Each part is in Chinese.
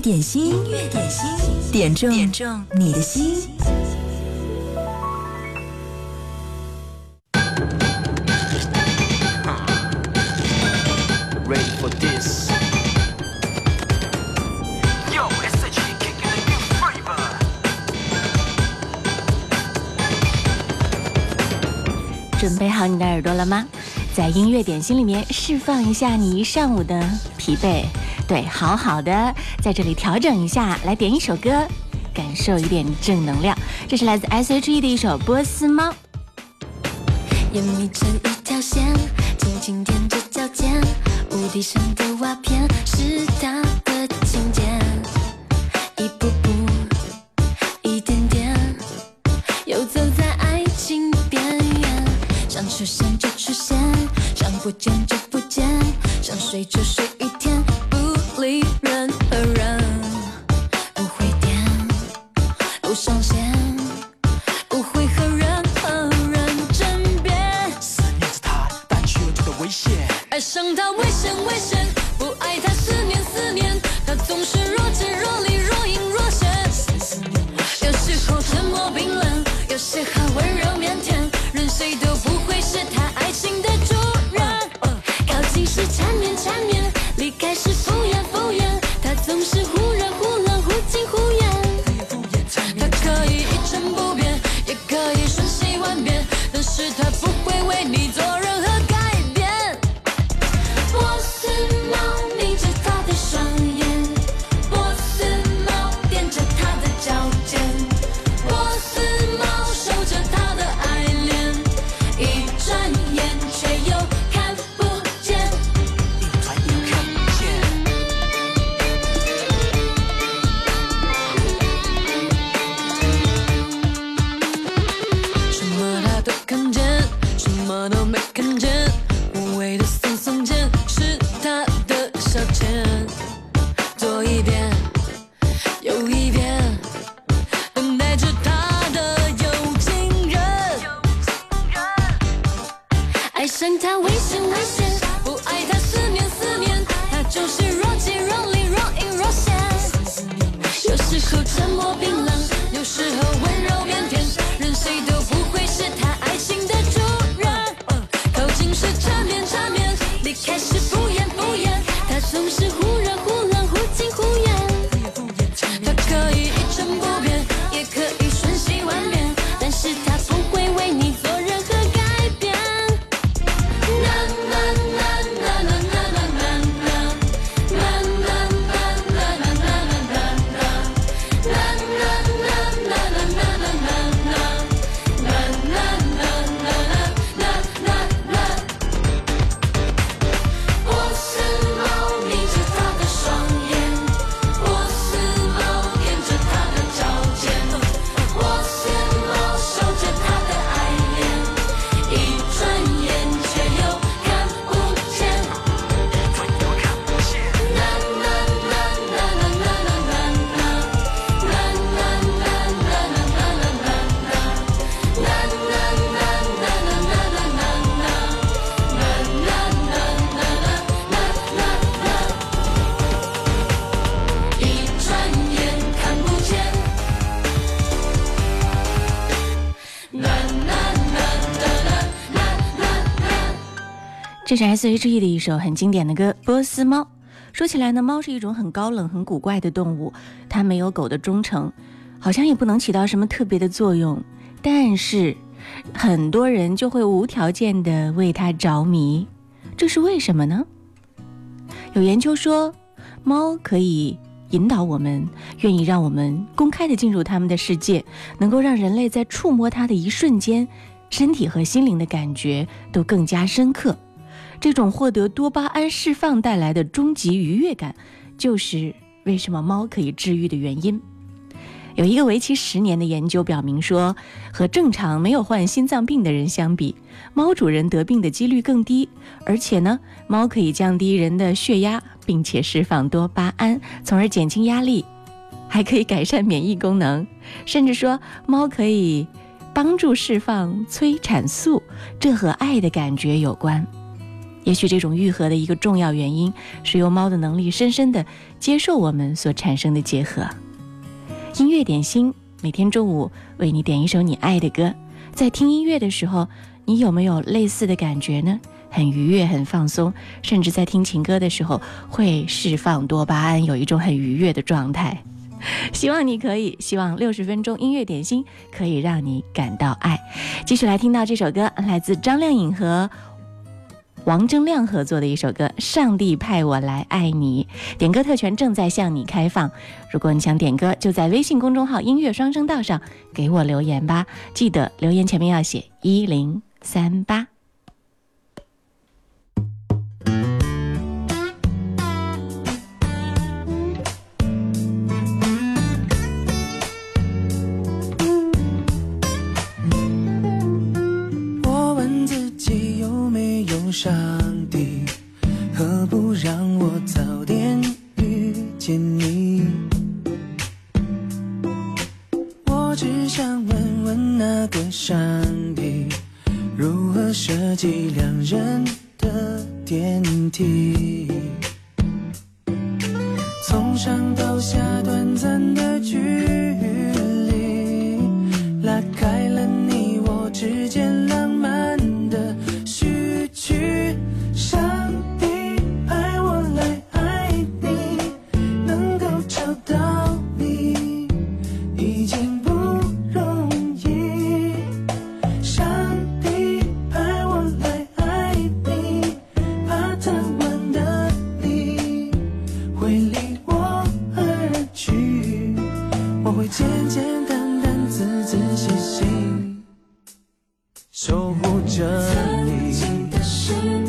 点心，点心，点中你的心。Ready for this? 准备好你的耳朵了吗？在音乐点心里面释放一下你一上午的疲惫。对好好的在这里调整一下来点一首歌感受一点正能量这是来自 she 的一首波斯猫眼眯成一条线轻轻踮着脚尖屋顶上的瓦片是他的琴键一步步一点点游走在爱情边缘想出现就出现想不见就不见想睡就睡是 SHE 的一首很经典的歌《波斯猫》。说起来呢，猫是一种很高冷、很古怪的动物，它没有狗的忠诚，好像也不能起到什么特别的作用。但是，很多人就会无条件的为它着迷，这是为什么呢？有研究说，猫可以引导我们，愿意让我们公开的进入他们的世界，能够让人类在触摸它的一瞬间，身体和心灵的感觉都更加深刻。这种获得多巴胺释放带来的终极愉悦感，就是为什么猫可以治愈的原因。有一个为期十年的研究表明说，和正常没有患心脏病的人相比，猫主人得病的几率更低。而且呢，猫可以降低人的血压，并且释放多巴胺，从而减轻压力，还可以改善免疫功能。甚至说，猫可以帮助释放催产素，这和爱的感觉有关。也许这种愈合的一个重要原因，是由猫的能力深深地接受我们所产生的结合。音乐点心每天中午为你点一首你爱的歌，在听音乐的时候，你有没有类似的感觉呢？很愉悦，很放松，甚至在听情歌的时候会释放多巴胺，有一种很愉悦的状态。希望你可以，希望六十分钟音乐点心可以让你感到爱。继续来听到这首歌，来自张靓颖和。王铮亮合作的一首歌《上帝派我来爱你》，点歌特权正在向你开放。如果你想点歌，就在微信公众号“音乐双声道”上给我留言吧，记得留言前面要写一零三八。让我早点遇见你，我只想问问那个上帝，如何设计两人的电梯？守护着你。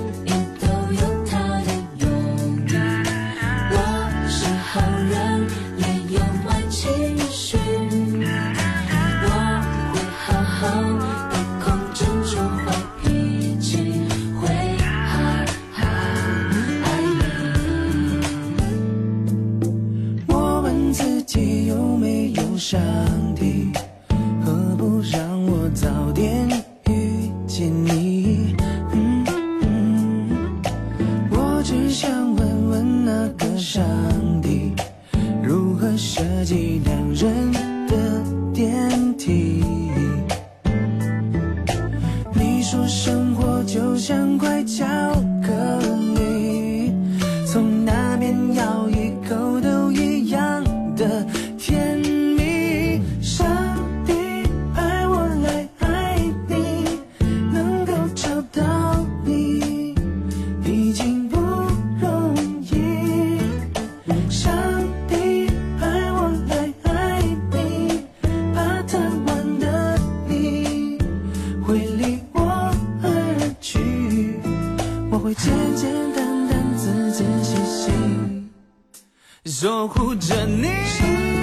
守护着你。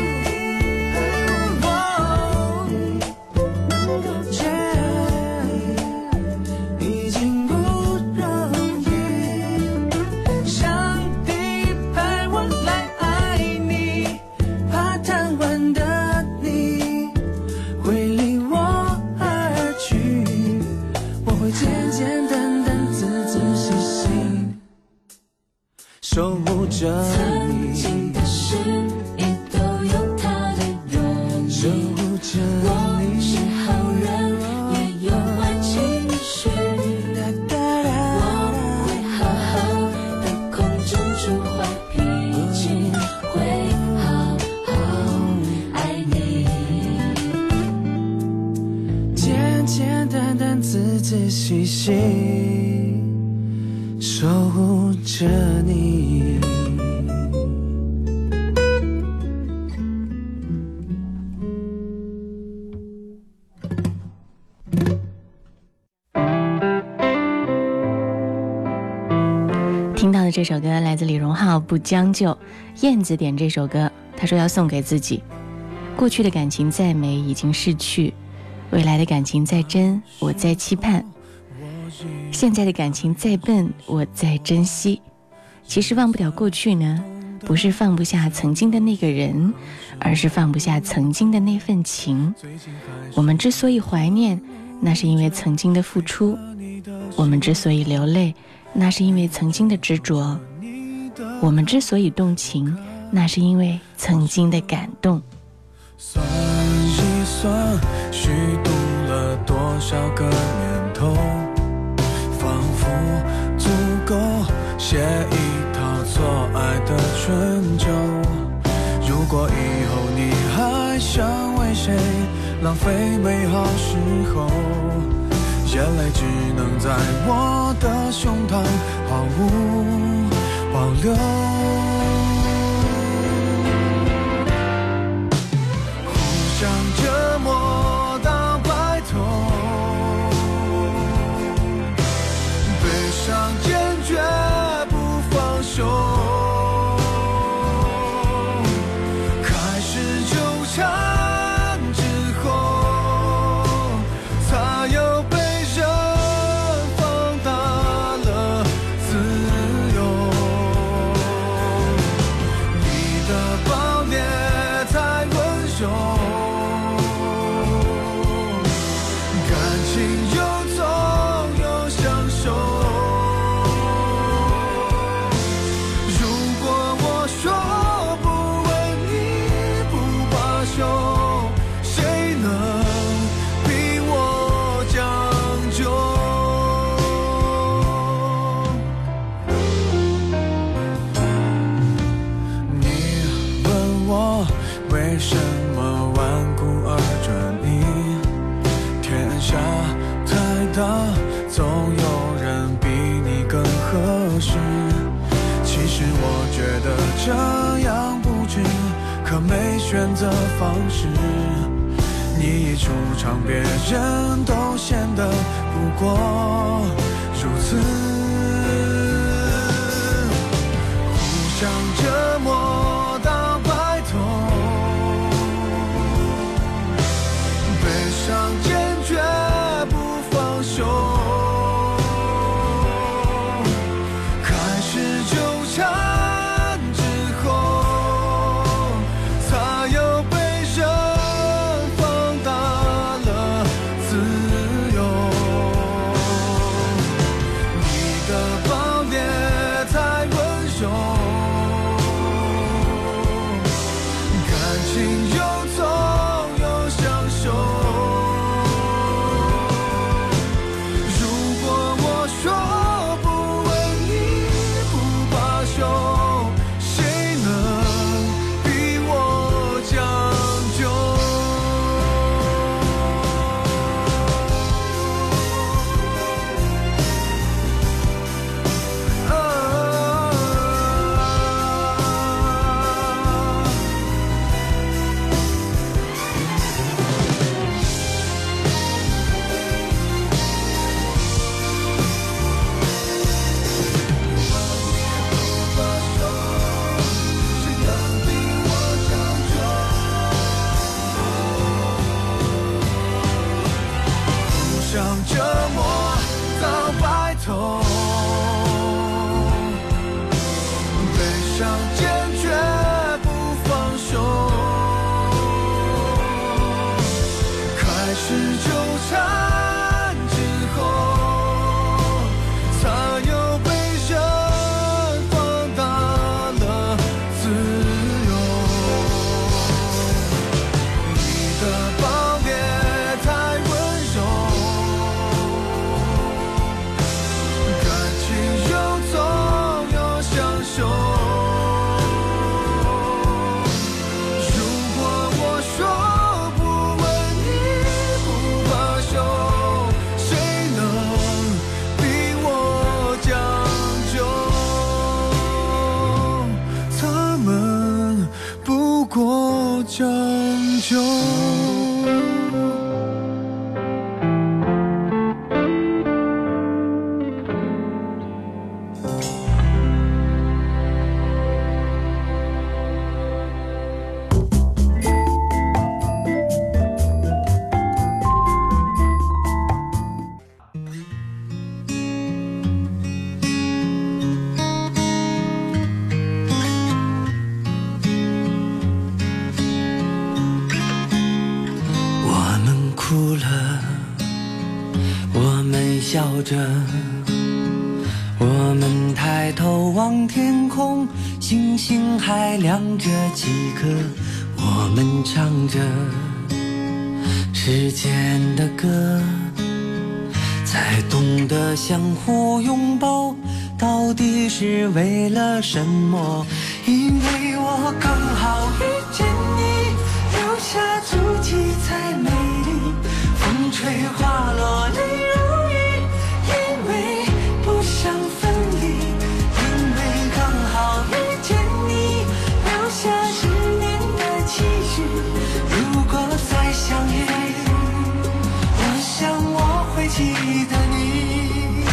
不将就，燕子点这首歌，他说要送给自己。过去的感情再美，已经逝去；未来的感情再真，我在期盼。现在的感情再笨，我在珍惜。其实忘不了过去呢，不是放不下曾经的那个人，而是放不下曾经的那份情。我们之所以怀念，那是因为曾经的付出；我们之所以流泪，那是因为曾经的执着。我们之所以动情，那是因为曾经的感动。算一算，虚度了多少个年头，仿佛足够写一套错爱的春秋。如果以后你还想为谁浪费美好时候，眼泪只能在我的胸膛毫无。保留，互相折。的方式，你一出场，别人都显得不过如此。这几个我们唱着时间的歌，才懂得相互拥抱，到底是为了什么？因为我刚好遇见你，留下足迹才美丽，风吹花落泪。记得你，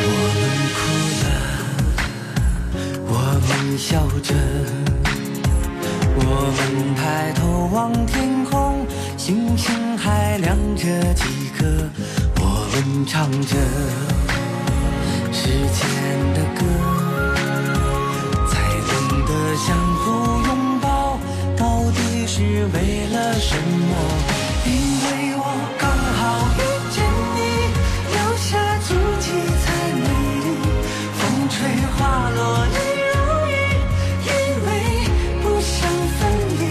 我们哭了，我们笑着，我们抬头望天空，星星还亮着几颗，我们唱着，时间。不拥抱到底是为了什么？因为我刚好遇见你，留下足迹才美丽。风吹花落泪如雨，因为不想分离。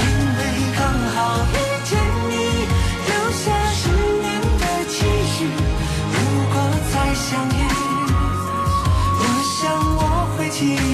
因为刚好遇见你，留下十年的期许。如果再相遇，我想我会记。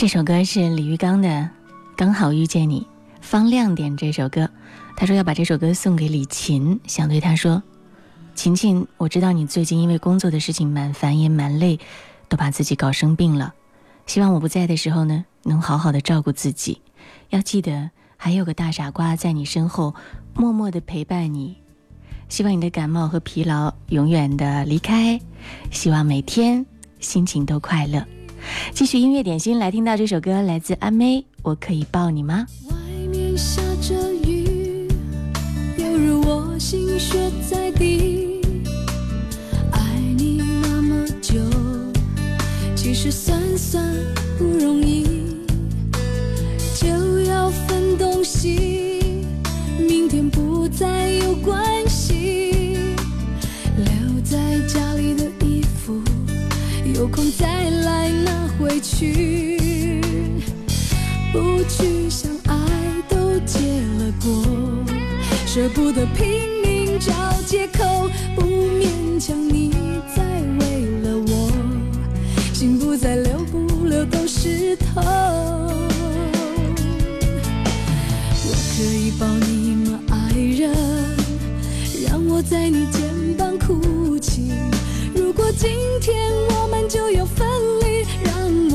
这首歌是李玉刚的《刚好遇见你》，方亮点这首歌。他说要把这首歌送给李琴，想对他说：“琴琴，我知道你最近因为工作的事情蛮烦也蛮累，都把自己搞生病了。希望我不在的时候呢，能好好的照顾自己。要记得还有个大傻瓜在你身后默默的陪伴你。希望你的感冒和疲劳永远的离开。希望每天心情都快乐。”继续音乐点心来，听到这首歌来自阿妹，我可以抱你吗？外面下着雨，犹如我心血在滴。爱你那么久，其实算算不容易。就要分东西，明天不再有关系。留在家里的衣服，有空再。委屈，不去想爱都结了果，舍不得拼命找借口，不勉强你再为了我，心不再留，不留都是痛。我可以抱你吗，爱人？让我在你肩膀哭泣。如果今天我们就要分离。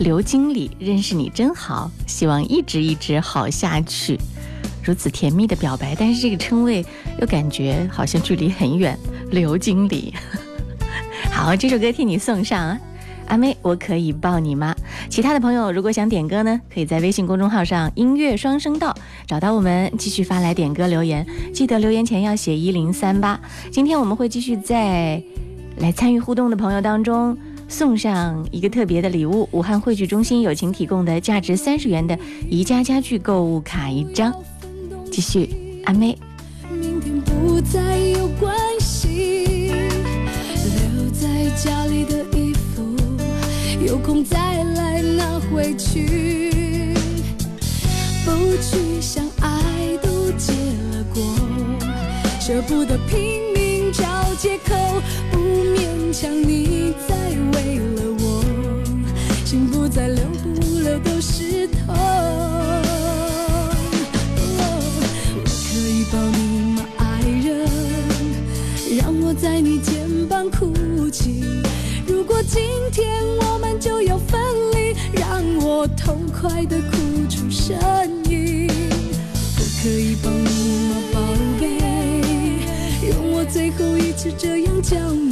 刘经理，认识你真好，希望一直一直好下去。如此甜蜜的表白，但是这个称谓又感觉好像距离很远。刘经理，好，这首歌替你送上。啊。阿妹，我可以抱你吗？其他的朋友如果想点歌呢，可以在微信公众号上“音乐双声道”找到我们，继续发来点歌留言。记得留言前要写一零三八。今天我们会继续在来参与互动的朋友当中。送上一个特别的礼物——武汉汇聚中心友情提供的价值三十元的宜家家具购物卡一张。继续，阿妹。明天不再有关系。留在家里的衣服，有空再来拿回去。不去想，爱都结了果，舍不得拼命找借口，不勉强你。为了我，心不再留不留都是痛。我可以抱你吗，爱人？让我在你肩膀哭泣。如果今天我们就要分离，让我痛快的哭出声音。我可以抱你吗，宝贝？用我最后一次这样叫你。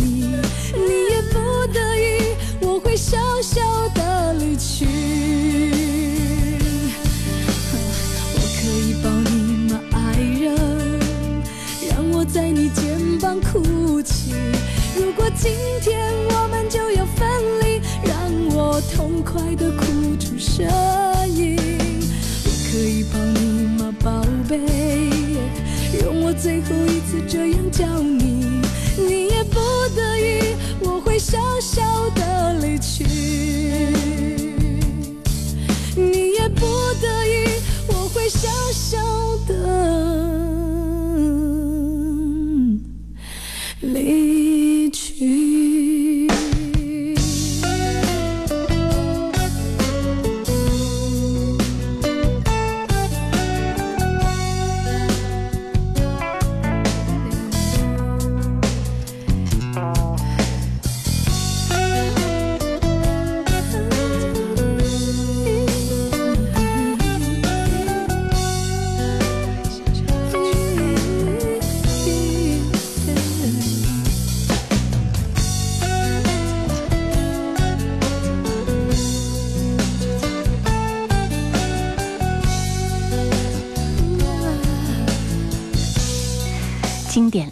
今天。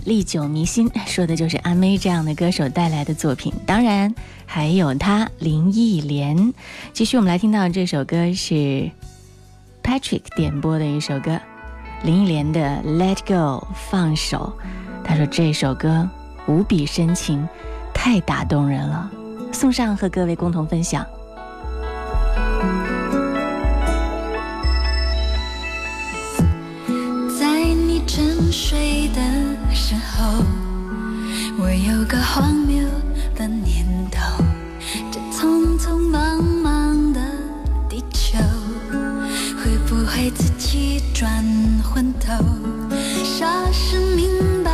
历久弥新，说的就是阿妹这样的歌手带来的作品。当然，还有她林忆莲。继续，我们来听到这首歌是 Patrick 点播的一首歌，林忆莲的《Let Go》放手。他说这首歌无比深情，太打动人了，送上和各位共同分享。有个荒谬的念头，这匆匆忙忙的地球会不会自己转昏头？傻时明白，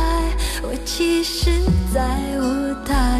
我其实，在舞台。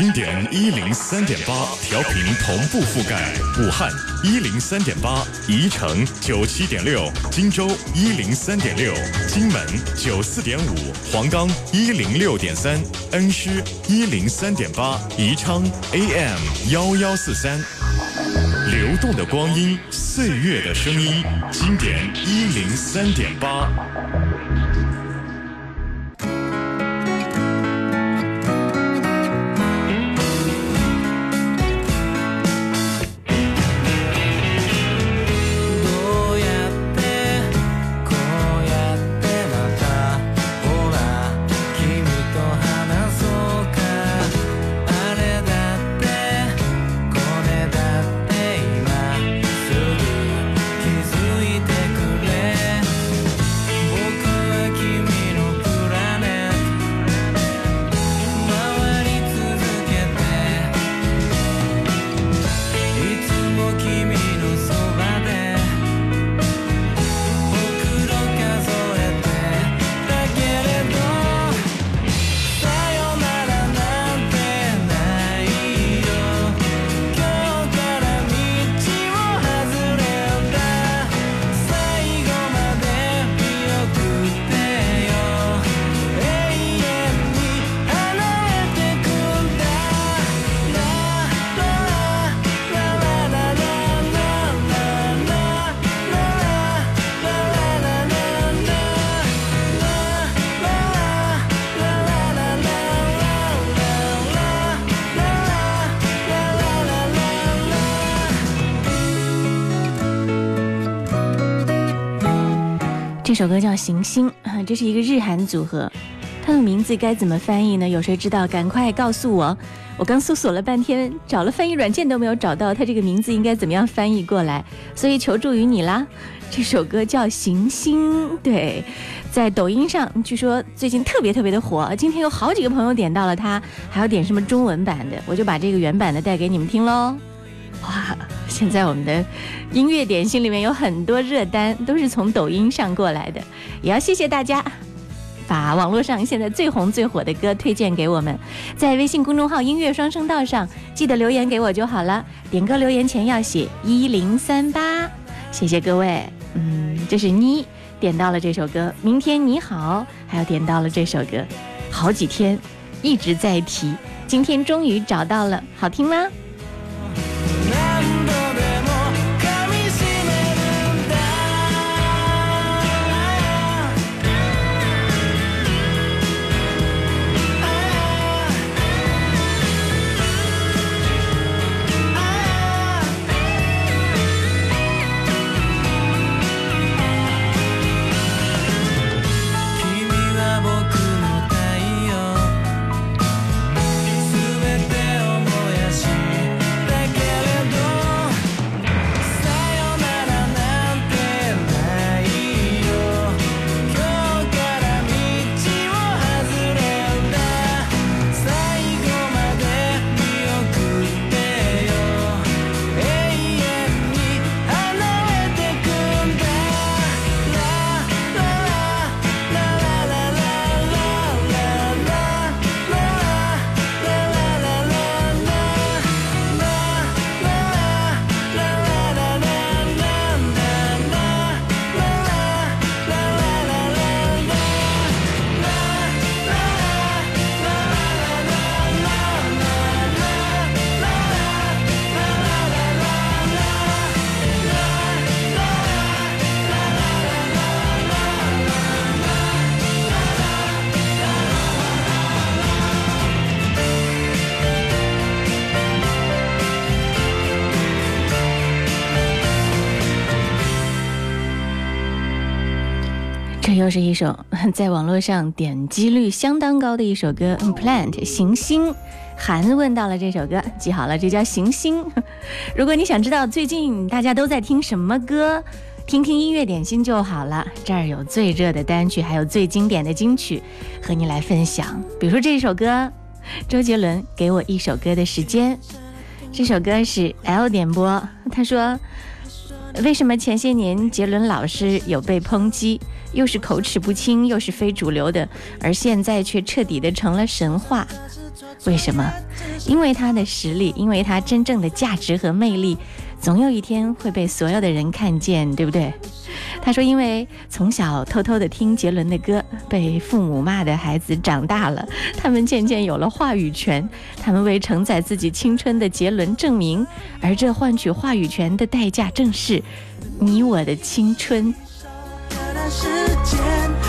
经典一零三点八调频同步覆盖武汉，一零三点八宜城，九七点六荆州，一零三点六荆门，九四点五黄冈，一零六点三恩施，一零三点八宜昌，AM 幺幺四三。流动的光阴，岁月的声音，经典一零三点八。这首歌叫《行星》，这是一个日韩组合，它的名字该怎么翻译呢？有谁知道？赶快告诉我！我刚搜索了半天，找了翻译软件都没有找到它这个名字应该怎么样翻译过来，所以求助于你啦。这首歌叫《行星》，对，在抖音上据说最近特别特别的火，今天有好几个朋友点到了它，还要点什么中文版的，我就把这个原版的带给你们听喽。哇！现在我们的音乐点心里面有很多热单，都是从抖音上过来的，也要谢谢大家把网络上现在最红最火的歌推荐给我们，在微信公众号“音乐双声道”上记得留言给我就好了。点歌留言前要写一零三八，谢谢各位。嗯，这是妮点到了这首歌，明天你好，还有点到了这首歌，好几天一直在提，今天终于找到了，好听吗？是一首 在网络上点击率相当高的一首歌，《Plant 行星》。韩问到了这首歌，记好了，这叫《行星》。如果你想知道最近大家都在听什么歌，听听音乐点心就好了。这儿有最热的单曲，还有最经典的金曲，和你来分享。比如说这首歌，《周杰伦给我一首歌的时间》。这首歌是 L 点播。他说：“为什么前些年杰伦老师有被抨击？”又是口齿不清，又是非主流的，而现在却彻底的成了神话。为什么？因为他的实力，因为他真正的价值和魅力，总有一天会被所有的人看见，对不对？他说：“因为从小偷偷的听杰伦的歌，被父母骂的孩子长大了，他们渐渐有了话语权。他们为承载自己青春的杰伦证明，而这换取话语权的代价，正是你我的青春。”这的时间。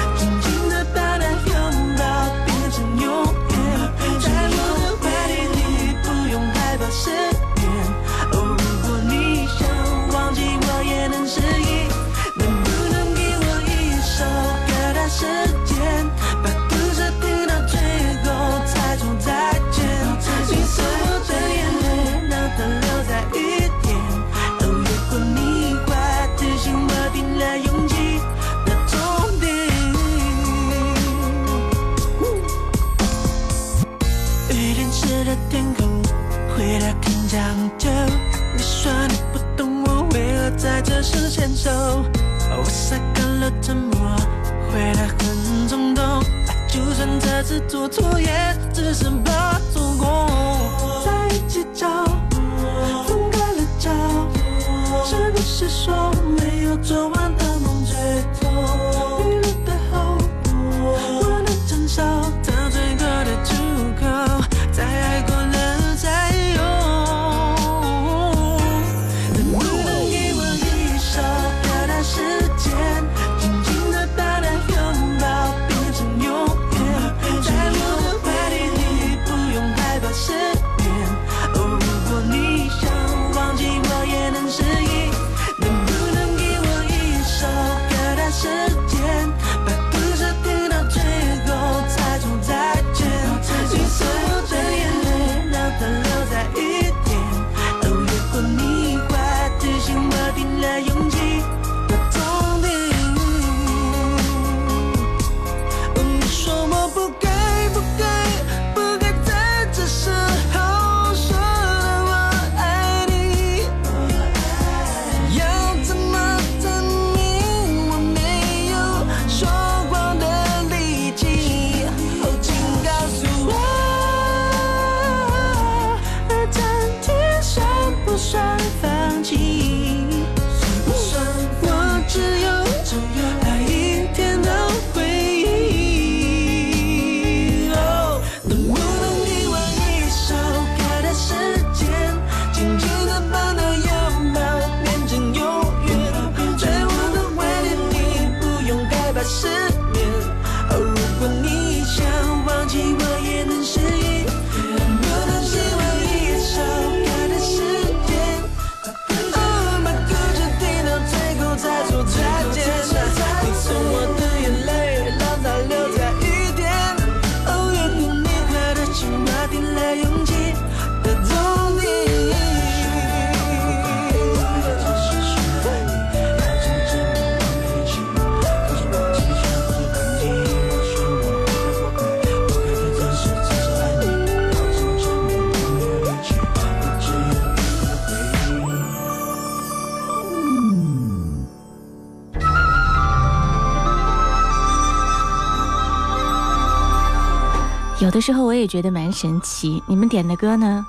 有的时候我也觉得蛮神奇，你们点的歌呢，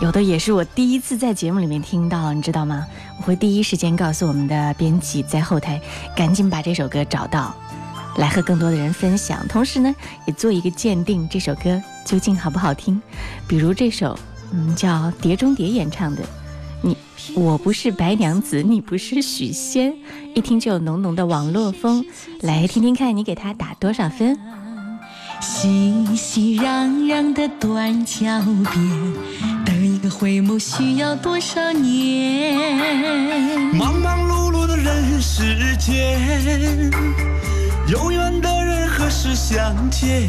有的也是我第一次在节目里面听到，你知道吗？我会第一时间告诉我们的编辑，在后台赶紧把这首歌找到，来和更多的人分享，同时呢也做一个鉴定，这首歌究竟好不好听。比如这首，嗯，叫《碟中谍》演唱的，你我不是白娘子，你不是许仙，一听就有浓浓的网络风，来听听看，你给他打多少分？熙熙攘攘的断桥边，等一个回眸需要多少年？忙忙碌碌的人世间，有缘的人何时相见？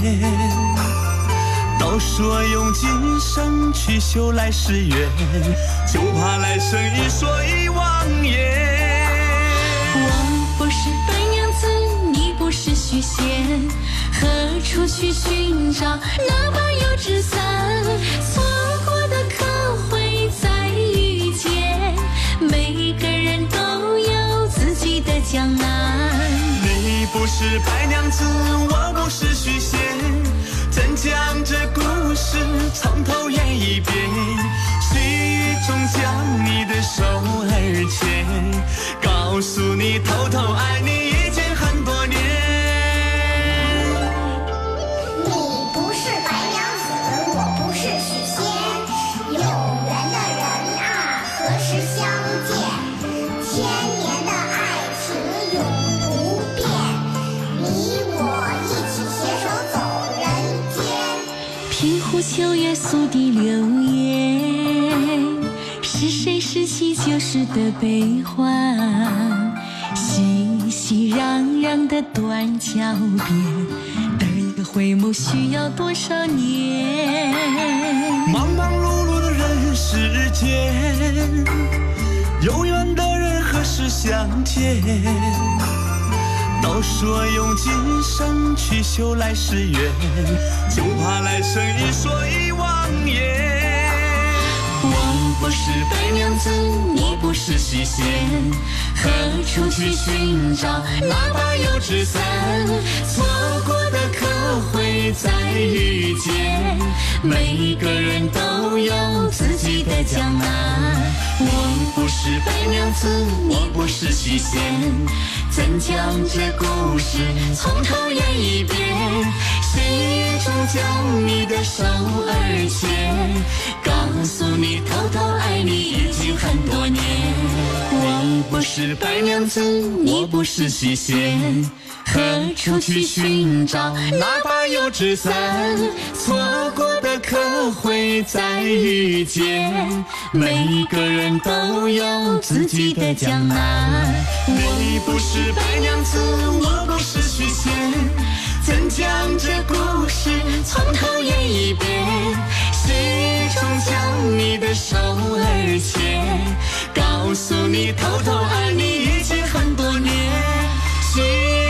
都说用今生去修来世缘，就怕来生一已忘言。我不是白娘子，你不是许仙。何处去寻找那把油纸伞？错过的可会再遇见？每个人都有自己的江南。你不是白娘子，我不是许仙，怎将这故事从头演一遍？细雨中将你的手儿牵，告诉你偷偷爱你已经很多年。的悲欢，熙熙攘攘的断桥边，等一个回眸需要多少年？忙忙碌碌的人世间，有缘的人何时相见？都说用今生去修来世缘，就怕来生一一忘言。是白娘子，你不是西仙，何处去寻找那把油纸伞？错过的可会再遇见？每个人都有自己的江南。我不是白娘子，我不是许仙，怎将这故事从头演一遍？谁也将你的手儿牵，告诉你偷偷爱你已经很多年。你不是白娘子，我不是许仙，何处去寻找那把油纸伞？错过的可会再遇见？每个人都有自己的江南。你不是白娘子，我不是许仙，怎将这故事从头演一遍？戏中将你的手儿牵。告诉你，偷偷爱你已经很多年，心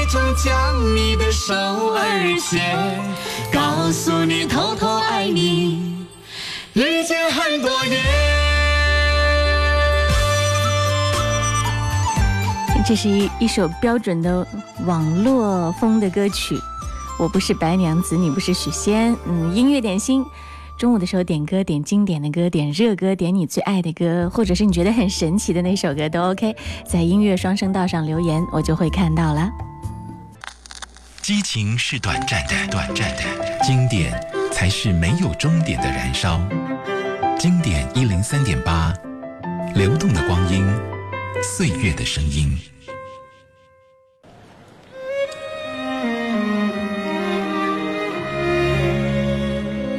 中将你的手儿牵。告诉你，偷偷爱你已经很多年。这是一一首标准的网络风的歌曲。我不是白娘子，你不是许仙。嗯，音乐点心。中午的时候点歌，点经典的歌，点热歌，点你最爱的歌，或者是你觉得很神奇的那首歌都 OK。在音乐双声道上留言，我就会看到了。激情是短暂的，短暂的，经典才是没有终点的燃烧。经典一零三点八，流动的光阴，岁月的声音。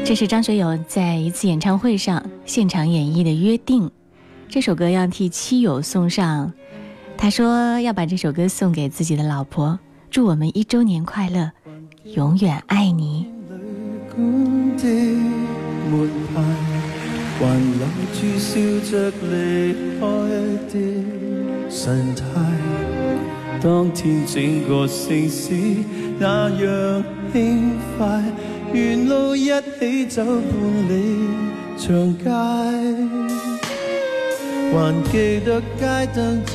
这是张学友在一次演唱会上现场演绎的《约定》，这首歌要替妻友送上。他说要把这首歌送给自己的老婆，祝我们一周年快乐，永远爱你。神天整城市那快。沿路一起走半里长街，还记得街灯照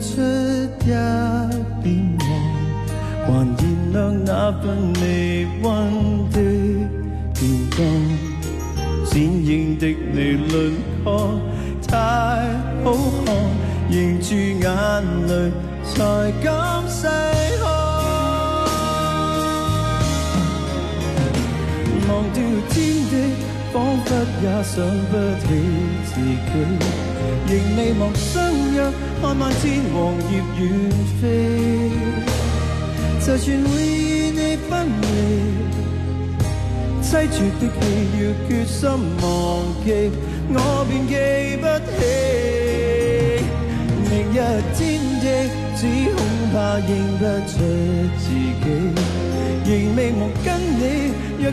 出一点黄，还燃亮那份微温的电灯，剪影的你轮廓太好看，凝住眼泪才敢细看。掉天地，仿佛也想不起自己，仍未忘相约，看漫天黄叶远飞。就算会与你分离，凄绝的戏要决心忘记，我便记不起。明日天地，只恐怕认不出自己，仍未忘跟你。今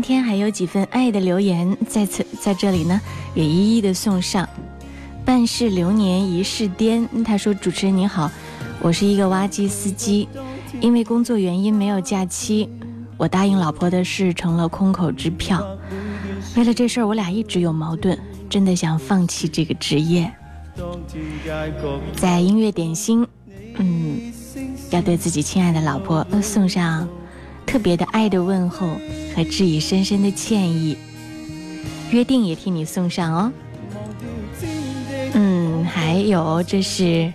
天还有几份爱的留言，在此在这里呢，也一一的送上。半世流年一世癫，他说：“主持人你好，我是一个挖机司机。”因为工作原因没有假期，我答应老婆的事成了空口支票。为了这事儿，我俩一直有矛盾，真的想放弃这个职业。在音乐点心，嗯，要对自己亲爱的老婆送上特别的爱的问候和致以深深的歉意。约定也替你送上哦。嗯，还有这是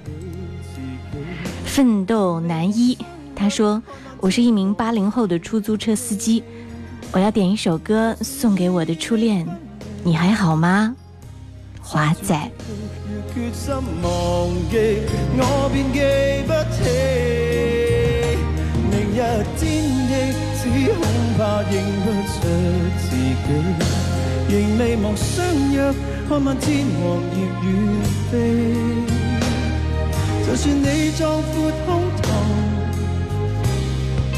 奋斗男一。他说：“我是一名八零后的出租车司机，我要点一首歌送给我的初恋，你还好吗？”华仔。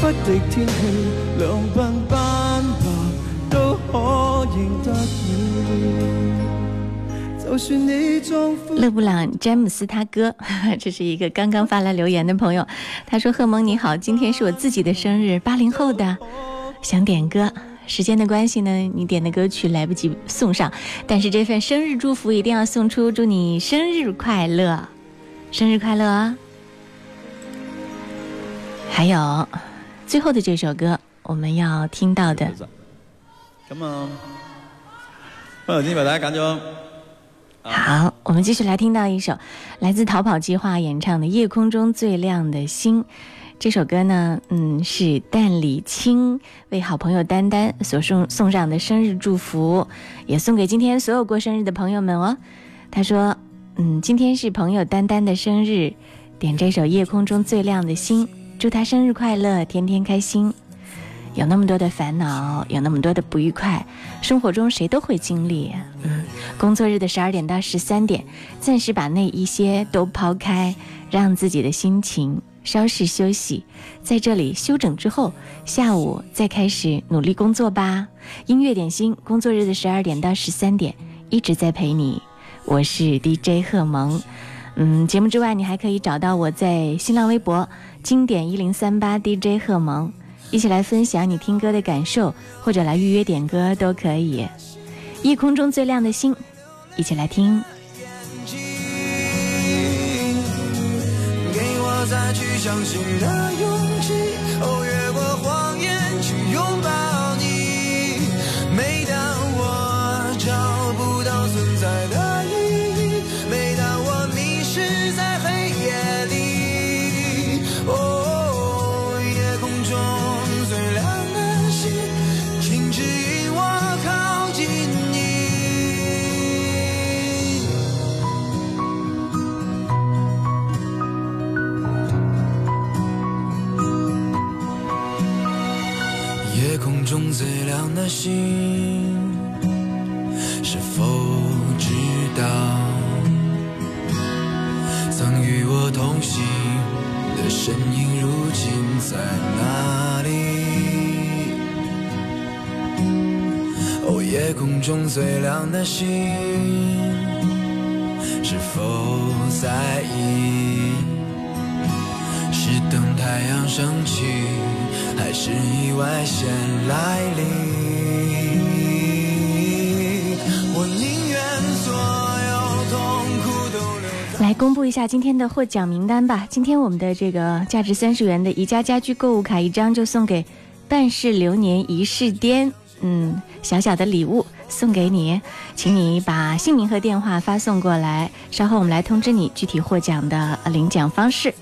不天都可得你。勒布朗·詹姆斯他哥，这是一个刚刚发来留言的朋友，他说：“贺蒙你好，今天是我自己的生日，八零后的，想点歌。时间的关系呢，你点的歌曲来不及送上，但是这份生日祝福一定要送出，祝你生日快乐，生日快乐啊！还有。”最后的这首歌，我们要听到的。那么，方文清为大家拣咗。好，我们继续来听到一首来自《逃跑计划》演唱的《夜空中最亮的星》。这首歌呢，嗯，是淡李青为好朋友丹丹所送送上的生日祝福，也送给今天所有过生日的朋友们哦。他说，嗯，今天是朋友丹丹的生日，点这首《夜空中最亮的星》。祝他生日快乐，天天开心。有那么多的烦恼，有那么多的不愉快，生活中谁都会经历。嗯，工作日的十二点到十三点，暂时把那一些都抛开，让自己的心情稍事休息，在这里休整之后，下午再开始努力工作吧。音乐点心，工作日的十二点到十三点一直在陪你。我是 DJ 贺蒙。嗯，节目之外，你还可以找到我在新浪微博。经典一零三八 DJ 贺萌，一起来分享你听歌的感受，或者来预约点歌都可以。夜空中最亮的星，一起来听。给我再去相信的勇气。身影如今在哪里？哦，夜空中最亮的星，是否在意？是等太阳升起，还是意外先来临？公布一下今天的获奖名单吧。今天我们的这个价值三十元的宜家家居购物卡一张，就送给半世流年一世颠。嗯，小小的礼物送给你，请你把姓名和电话发送过来，稍后我们来通知你具体获奖的领奖方式。